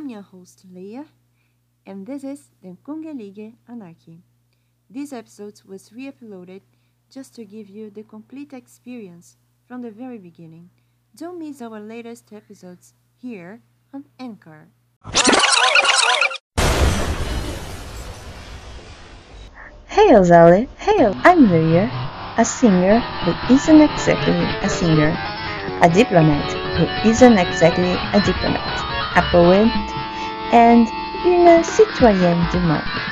I'm your host Leah, and this is the Kongelige Anarchy. This episode was re uploaded just to give you the complete experience from the very beginning. Don't miss our latest episodes here on Anchor. Hey Ozale, hey, I'm Leah, a singer who isn't exactly a singer, a diplomat who isn't exactly a diplomat, a poet, and une citoyenne du monde.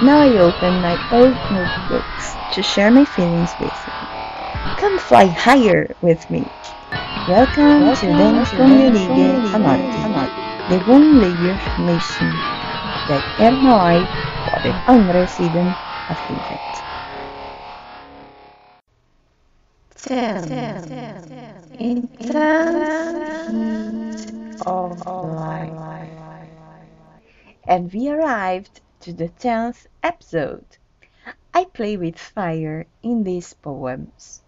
Now I open my old notebooks to share my feelings with you. Come fly higher with me. Welcome, to Den Kongelige Anarchy, de. Det är mig på den andra sidan av livet. Intense heat of life. And we arrived to the tenth episode. I play with fire in these poems.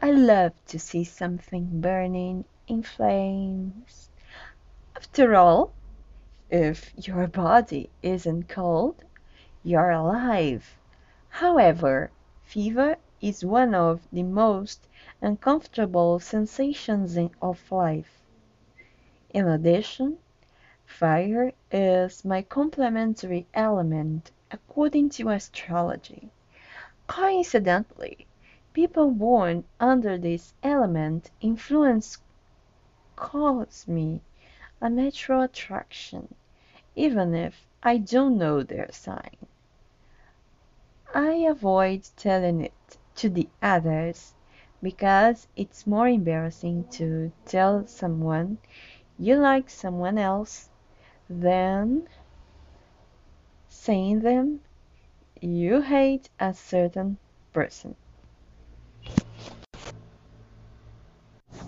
I love to see something burning in flames. After all, if your body isn't cold, you're alive. However, fever is one of the most uncomfortable sensations of life. In addition, fire is my complementary element according to astrology. Coincidentally, people born under this element influence cause me a natural attraction, even if I don't know their sign. I avoid telling it to the others because it's more embarrassing to tell someone you like someone else than saying them you hate a certain person.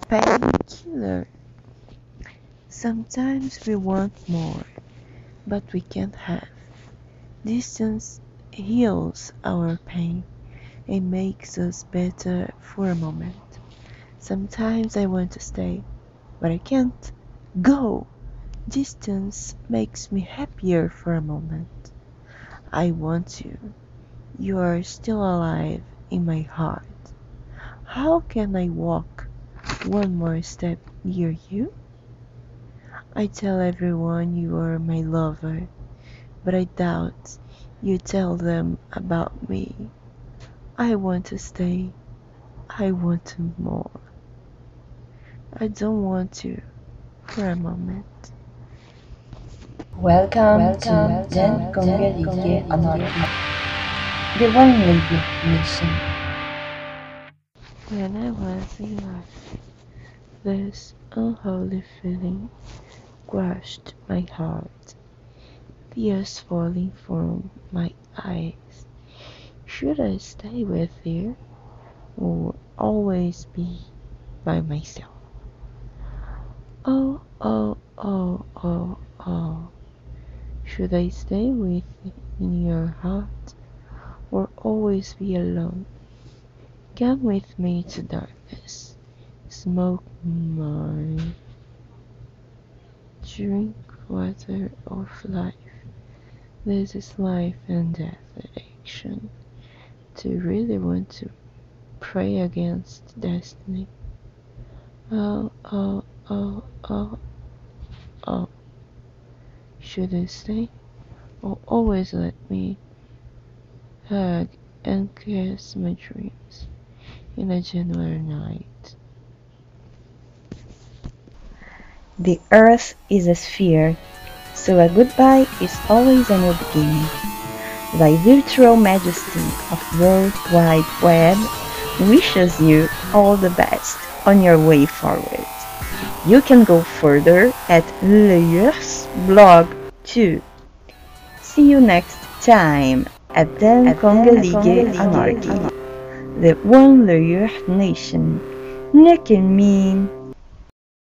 Painkiller. Sometimes we want more, but we can't have. Distance heals our pain and makes us better for a moment. Sometimes I want to stay, but I can't. Go! Distance makes me happier for a moment. I want you. You are still alive in my heart. How can I walk one more step near you? I tell everyone you are my lover, but I doubt you tell them about me. I want to stay. I want more. I don't want to for a moment. Welcome, Welcome to Den Kongelige Anarchy, the one lady nation. When I was in life, this unholy feeling crushed my heart, tears falling from my eyes. Should I stay with you or always be by myself? Oh, oh, oh, oh, oh. Should I stay with in your heart or always be alone? Come with me to darkness. Smoke mine. Drink water of life. This is life and death addiction. To really want to pray against destiny. Oh, oh, oh, oh, oh. Should I stay or always let me hug and kiss my dreams in a January night? The earth is a sphere, so a goodbye is always a new beginning. Thy virtual majesty of World Wide Web wishes you all the best on your way forward. You can go further at Leah's blog too. See you next time at Den Kongelige Anarchy, the one Leah nation. Nekken mean